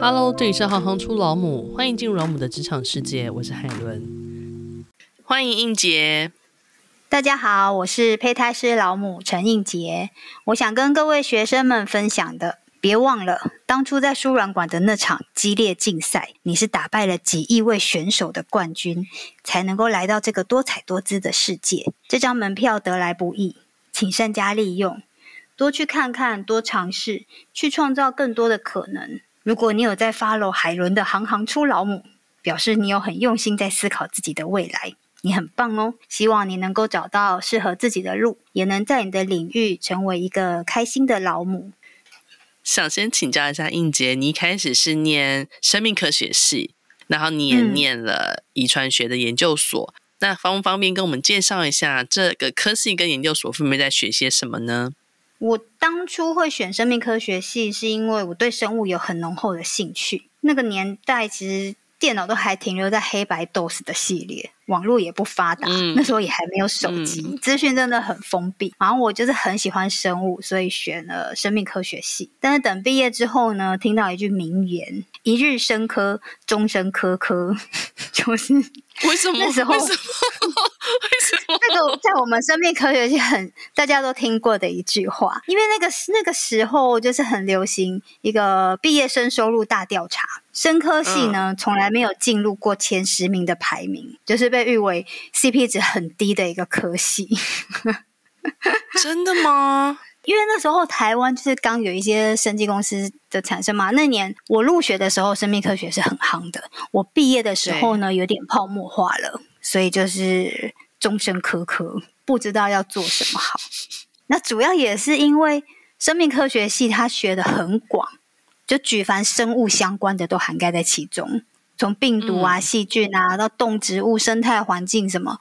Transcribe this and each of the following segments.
Hello，这里是行行出老母，欢迎进入老母的职场世界，我是海伦，欢迎应杰。大家好，我是胚胎师老母陈应杰，我想跟各位学生们分享的。别忘了，当初在输卵管的那场激烈竞赛，你是打败了几亿位选手的冠军，才能够来到这个多彩多姿的世界。这张门票得来不易，请善加利用，多去看看，多尝试，去创造更多的可能。如果你有在 follow 海伦的行行出老母，表示你有很用心在思考自己的未来，你很棒哦！希望你能够找到适合自己的路，也能在你的领域成为一个开心的老母。想先请教一下映洁，你一开始是念生命科学系，然后你也念了遗传学的研究所，嗯、那方不方便跟我们介绍一下这个科系跟研究所分别在学些什么呢？我当初会选生命科学系，是因为我对生物有很浓厚的兴趣。那个年代其实电脑都还停留在黑白 DOS 的系列。网络也不发达，嗯、那时候也还没有手机，嗯、资讯真的很封闭。然后我就是很喜欢生物，所以选了生命科学系。但是等毕业之后呢，听到一句名言：“一日生科，终身科科。”就是为什么？那时候为什么？为什么？那个在我们生命科学系很大家都听过的一句话，因为那个那个时候就是很流行一个毕业生收入大调查。生科系呢，嗯、从来没有进入过前十名的排名，就是被誉为 CP 值很低的一个科系。真的吗？因为那时候台湾就是刚有一些生技公司的产生嘛。那年我入学的时候，生命科学是很夯的。我毕业的时候呢，有点泡沫化了，所以就是终身苛刻，不知道要做什么好。那主要也是因为生命科学系它学的很广。就举凡生物相关的都涵盖在其中，从病毒啊、细菌啊到动植物、生态环境什么，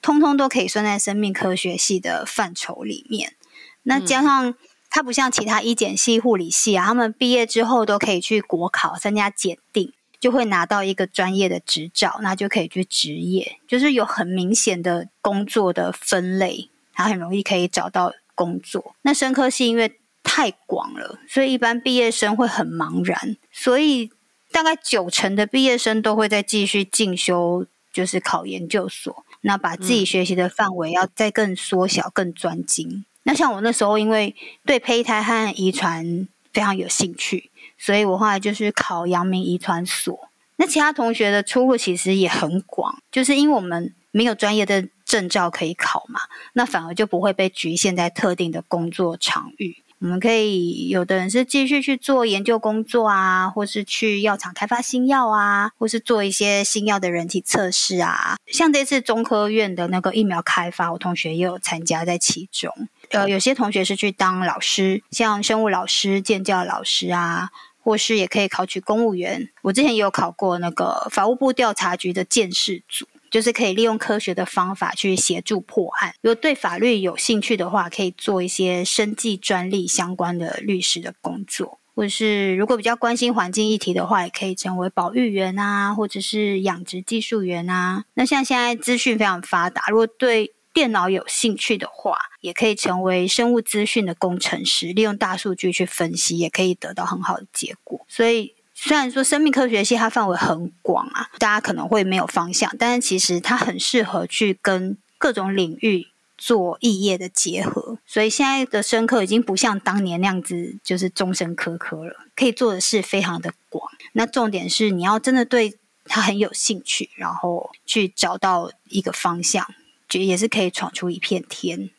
通通都可以算在生命科学系的范畴里面。那加上它不像其他医检系、护理系啊，他们毕业之后都可以去国考参加检定，就会拿到一个专业的执照，那就可以去执业，就是有很明显的工作的分类，它很容易可以找到工作。那生科系因为太广了，所以一般毕业生会很茫然，所以大概九成的毕业生都会再继续进修，就是考研究所，那把自己学习的范围要再更缩小、更专精。那像我那时候，因为对胚胎和遗传非常有兴趣，所以我后来就是考阳明遗传所。那其他同学的出路其实也很广，就是因为我们没有专业的证照可以考嘛，那反而就不会被局限在特定的工作场域。我们可以有的人是继续去做研究工作啊，或是去药厂开发新药啊，或是做一些新药的人体测试啊。像这次中科院的那个疫苗开发，我同学也有参加在其中。呃，有些同学是去当老师，像生物老师、健教老师啊，或是也可以考取公务员。我之前也有考过那个法务部调查局的鉴识组。就是可以利用科学的方法去协助破案。如果对法律有兴趣的话，可以做一些生技专利相关的律师的工作，或者是如果比较关心环境议题的话，也可以成为保育员啊，或者是养殖技术员啊。那像现在资讯非常发达，如果对电脑有兴趣的话，也可以成为生物资讯的工程师，利用大数据去分析，也可以得到很好的结果。所以。虽然说生命科学系它范围很广啊，大家可能会没有方向，但是其实它很适合去跟各种领域做异业的结合。所以现在的生科已经不像当年那样子，就是终身科科了，可以做的事非常的广。那重点是你要真的对它很有兴趣，然后去找到一个方向，就也是可以闯出一片天。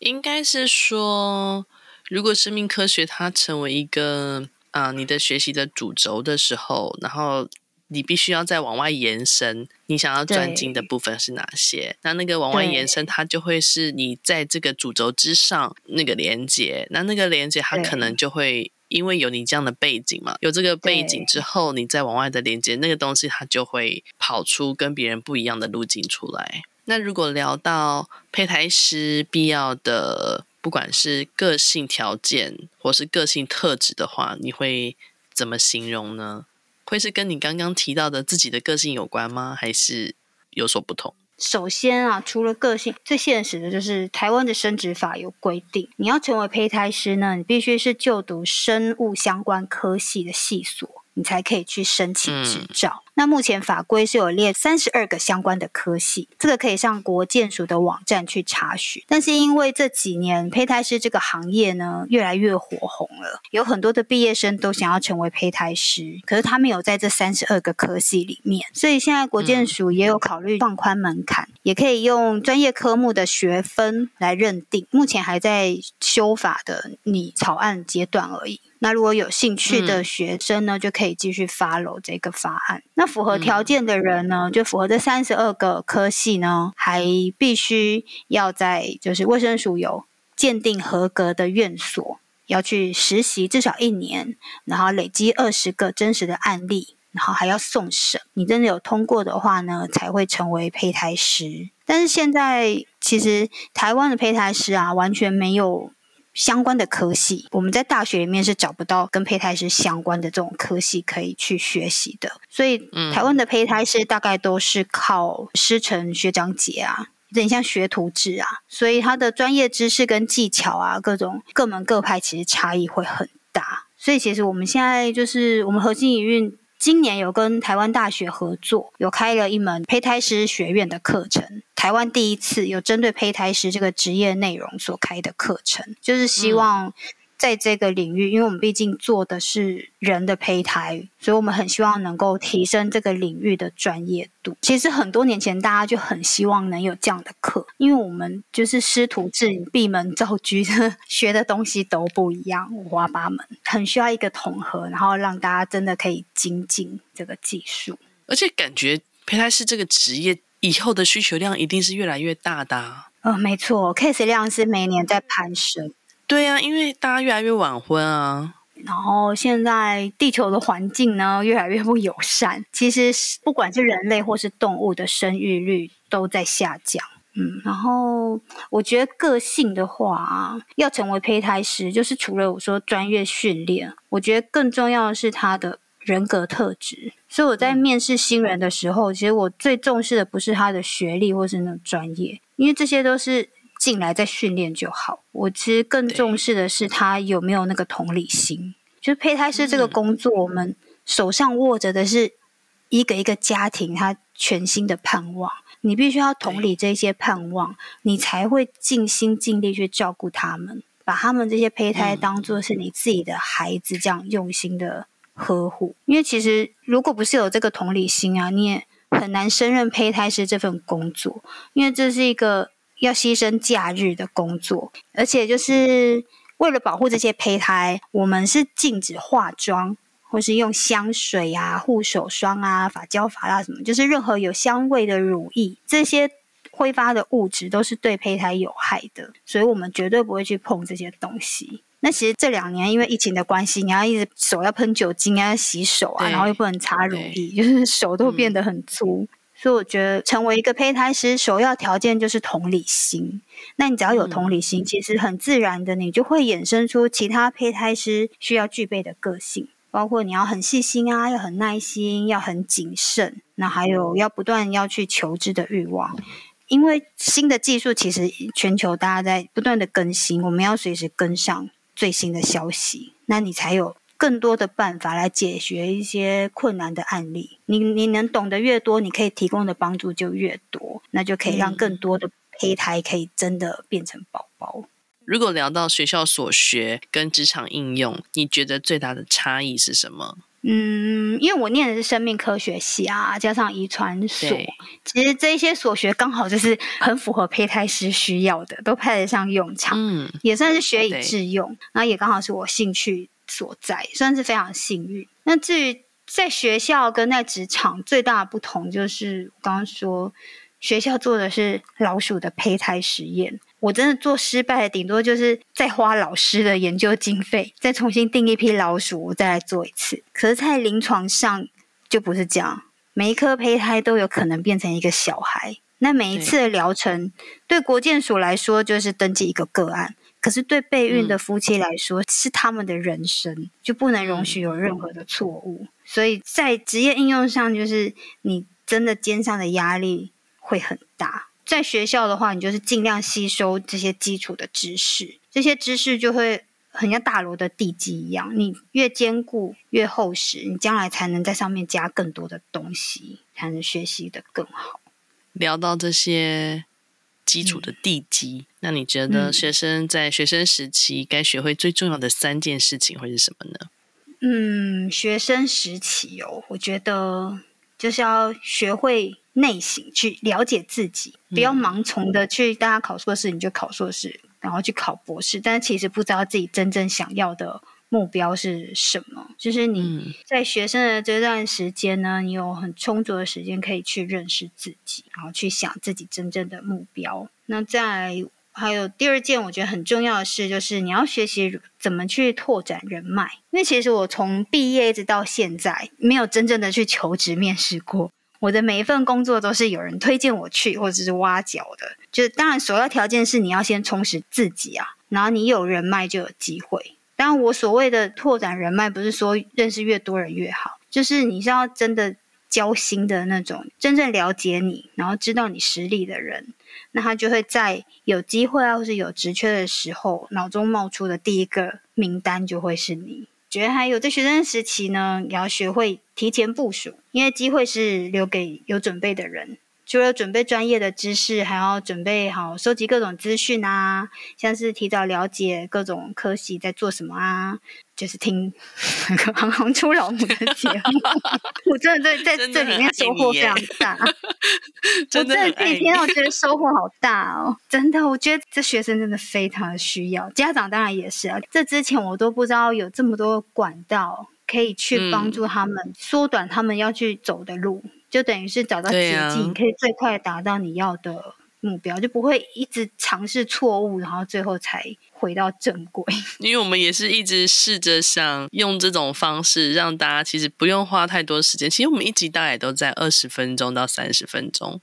应该是说，如果生命科学它成为一个。啊、呃，你的学习的主轴的时候，然后你必须要再往外延伸，你想要钻进的部分是哪些？那那个往外延伸，它就会是你在这个主轴之上那个连接。那那个连接，它可能就会因为有你这样的背景嘛，有这个背景之后，你再往外的连接，那个东西它就会跑出跟别人不一样的路径出来。那如果聊到胚胎师必要的。不管是个性条件或是个性特质的话，你会怎么形容呢？会是跟你刚刚提到的自己的个性有关吗？还是有所不同？首先啊，除了个性，最现实的就是台湾的生殖法有规定，你要成为胚胎师呢，你必须是就读生物相关科系的系所。你才可以去申请执照。嗯、那目前法规是有列三十二个相关的科系，这个可以上国建署的网站去查询。但是因为这几年胚胎师这个行业呢越来越火红了，有很多的毕业生都想要成为胚胎师，可是他们有在这三十二个科系里面，所以现在国建署也有考虑放宽门槛，嗯、也可以用专业科目的学分来认定。目前还在修法的拟草案阶段而已。那如果有兴趣的学生呢，嗯、就可以继续 follow 这个法案。那符合条件的人呢，嗯、就符合这三十二个科系呢，还必须要在就是卫生署有鉴定合格的院所要去实习至少一年，然后累积二十个真实的案例，然后还要送审。你真的有通过的话呢，才会成为胚胎师。但是现在其实台湾的胚胎师啊，完全没有。相关的科系，我们在大学里面是找不到跟胚胎师相关的这种科系可以去学习的，所以台湾的胚胎师大概都是靠师承学长姐啊，有点像学徒制啊，所以他的专业知识跟技巧啊，各种各门各派其实差异会很大。所以其实我们现在就是我们核心营运。今年有跟台湾大学合作，有开了一门胚胎师学院的课程，台湾第一次有针对胚胎师这个职业内容所开的课程，就是希望。嗯在这个领域，因为我们毕竟做的是人的胚胎，所以我们很希望能够提升这个领域的专业度。其实很多年前，大家就很希望能有这样的课，因为我们就是师徒制、闭门造车的，学的东西都不一样，五花八门，很需要一个统合，然后让大家真的可以精进这个技术。而且感觉胚胎师这个职业以后的需求量一定是越来越大的啊。呃，没错，case 量是每年在攀升。对呀、啊，因为大家越来越晚婚啊，然后现在地球的环境呢越来越不友善，其实不管是人类或是动物的生育率都在下降。嗯，然后我觉得个性的话，要成为胚胎师，就是除了我说专业训练，我觉得更重要的是他的人格特质。所以我在面试新人的时候，其实我最重视的不是他的学历或是那种专业，因为这些都是。进来再训练就好。我其实更重视的是他有没有那个同理心。就是胚胎师这个工作，我们手上握着的是一个一个家庭他全新的盼望。你必须要同理这些盼望，你才会尽心尽力去照顾他们，把他们这些胚胎当做是你自己的孩子，这样用心的呵护。因为其实如果不是有这个同理心啊，你也很难胜任胚胎师这份工作，因为这是一个。要牺牲假日的工作，而且就是为了保护这些胚胎，我们是禁止化妆，或是用香水啊、护手霜啊、发胶、发蜡什么，就是任何有香味的乳液，这些挥发的物质都是对胚胎有害的，所以我们绝对不会去碰这些东西。那其实这两年因为疫情的关系，你要一直手要喷酒精啊、洗手啊，然后又不能擦乳液，就是手都变得很粗。嗯所以我觉得成为一个胚胎师，首要条件就是同理心。那你只要有同理心，其实很自然的，你就会衍生出其他胚胎师需要具备的个性，包括你要很细心啊，要很耐心，要很谨慎，那还有要不断要去求知的欲望。因为新的技术其实全球大家在不断的更新，我们要随时跟上最新的消息，那你才有。更多的办法来解决一些困难的案例，你你能懂得越多，你可以提供的帮助就越多，那就可以让更多的胚胎可以真的变成宝宝。如果聊到学校所学跟职场应用，你觉得最大的差异是什么？嗯，因为我念的是生命科学系啊，加上遗传所，其实这些所学刚好就是很符合胚胎师需要的，都派得上用场，嗯，也算是学以致用，对然后也刚好是我兴趣所在，算是非常幸运。那至于在学校跟在职场最大的不同，就是我刚刚说学校做的是老鼠的胚胎实验，我真的做失败的，顶多就是再花老师的研究经费，再重新订一批老鼠，我再来做一次。可是，在临床上就不是这样，每一颗胚胎都有可能变成一个小孩。那每一次的疗程，对，对国健署来说，就是登记一个个案。可是对备孕的夫妻来说，嗯、是他们的人生，就不能容许有任何的错误。所以在职业应用上，就是你真的肩上的压力会很大。在学校的话，你就是尽量吸收这些基础的知识，这些知识就会很像大楼的地基一样，你越坚固越厚实，你将来才能在上面加更多的东西，才能学习的更好。聊到这些基础的地基，嗯、那你觉得学生在学生时期该学会最重要的三件事情会是什么呢？嗯，学生时期哦，我觉得就是要学会内省，去了解自己，不要盲从的去大家考硕士你就考硕士，然后去考博士，但是其实不知道自己真正想要的目标是什么。就是你在学生的这段时间呢，你有很充足的时间可以去认识自己，然后去想自己真正的目标。那在还有第二件我觉得很重要的事，就是你要学习怎么去拓展人脉。因为其实我从毕业一直到现在，没有真正的去求职面试过。我的每一份工作都是有人推荐我去，或者是挖角的。就是当然首要条件是你要先充实自己啊，然后你有人脉就有机会。当然我所谓的拓展人脉，不是说认识越多人越好，就是你是要真的交心的那种，真正了解你，然后知道你实力的人。那他就会在有机会啊，或是有职缺的时候，脑中冒出的第一个名单就会是你。觉得还有在学生时期呢，也要学会提前部署，因为机会是留给有准备的人。除了准备专业的知识，还要准备好收集各种资讯啊，像是提早了解各种科系在做什么啊，就是听那个行行出老母的节目，我真的在在这里面收获非常大。真的我真的这几天我觉得收获好大哦，真的，我觉得这学生真的非常的需要，家长当然也是啊。这之前我都不知道有这么多管道可以去帮助他们缩短他们要去走的路。就等于是找到捷径，你可以最快达到你要的目标，啊、就不会一直尝试错误，然后最后才回到正轨。因为我们也是一直试着想用这种方式，让大家其实不用花太多时间。其实我们一集大概都在二十分钟到三十分钟，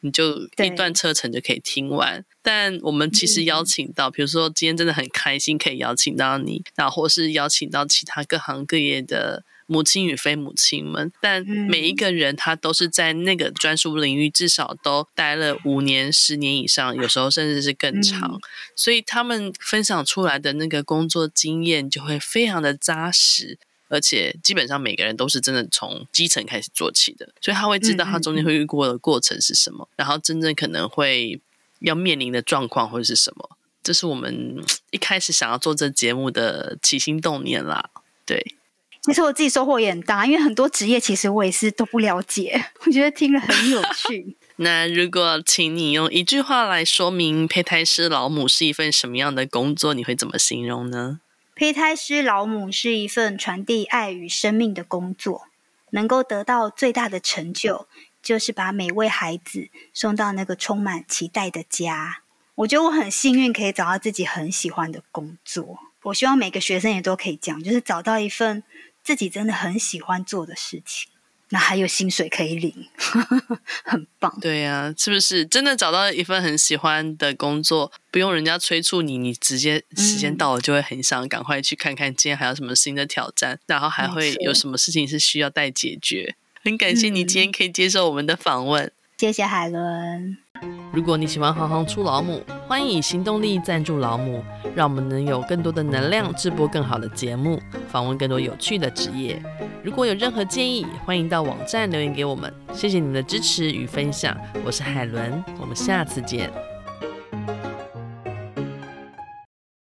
你就一段车程就可以听完。对但我们其实邀请到，嗯、比如说今天真的很开心可以邀请到你，然后或是邀请到其他各行各业的。母亲与非母亲们，但每一个人他都是在那个专属领域至少都待了五年、十年以上，有时候甚至是更长，所以他们分享出来的那个工作经验就会非常的扎实，而且基本上每个人都是真的从基层开始做起的，所以他会知道他中间会遇过的过程是什么，然后真正可能会要面临的状况会是什么，这是我们一开始想要做这节目的起心动念啦，对。其实我自己收获也很大，因为很多职业其实我也是都不了解，我觉得听了很有趣。那如果请你用一句话来说明胚胎师老母是一份什么样的工作，你会怎么形容呢？胚胎师老母是一份传递爱与生命的工作，能够得到最大的成就，就是把每位孩子送到那个充满期待的家。我觉得我很幸运，可以找到自己很喜欢的工作。我希望每个学生也都可以这样，就是找到一份。自己真的很喜欢做的事情，那还有薪水可以领，很棒。对呀、啊，是不是真的找到一份很喜欢的工作，不用人家催促你，你直接时间到了就会很想赶快去看看今天还有什么新的挑战，然后还会有什么事情是需要待解决。很感谢你今天可以接受我们的访问，谢谢海伦。如果你喜欢行行出老母，欢迎以行动力赞助老母，让我们能有更多的能量制播更好的节目，访问更多有趣的职业。如果有任何建议，欢迎到网站留言给我们。谢谢你们的支持与分享，我是海伦，我们下次见。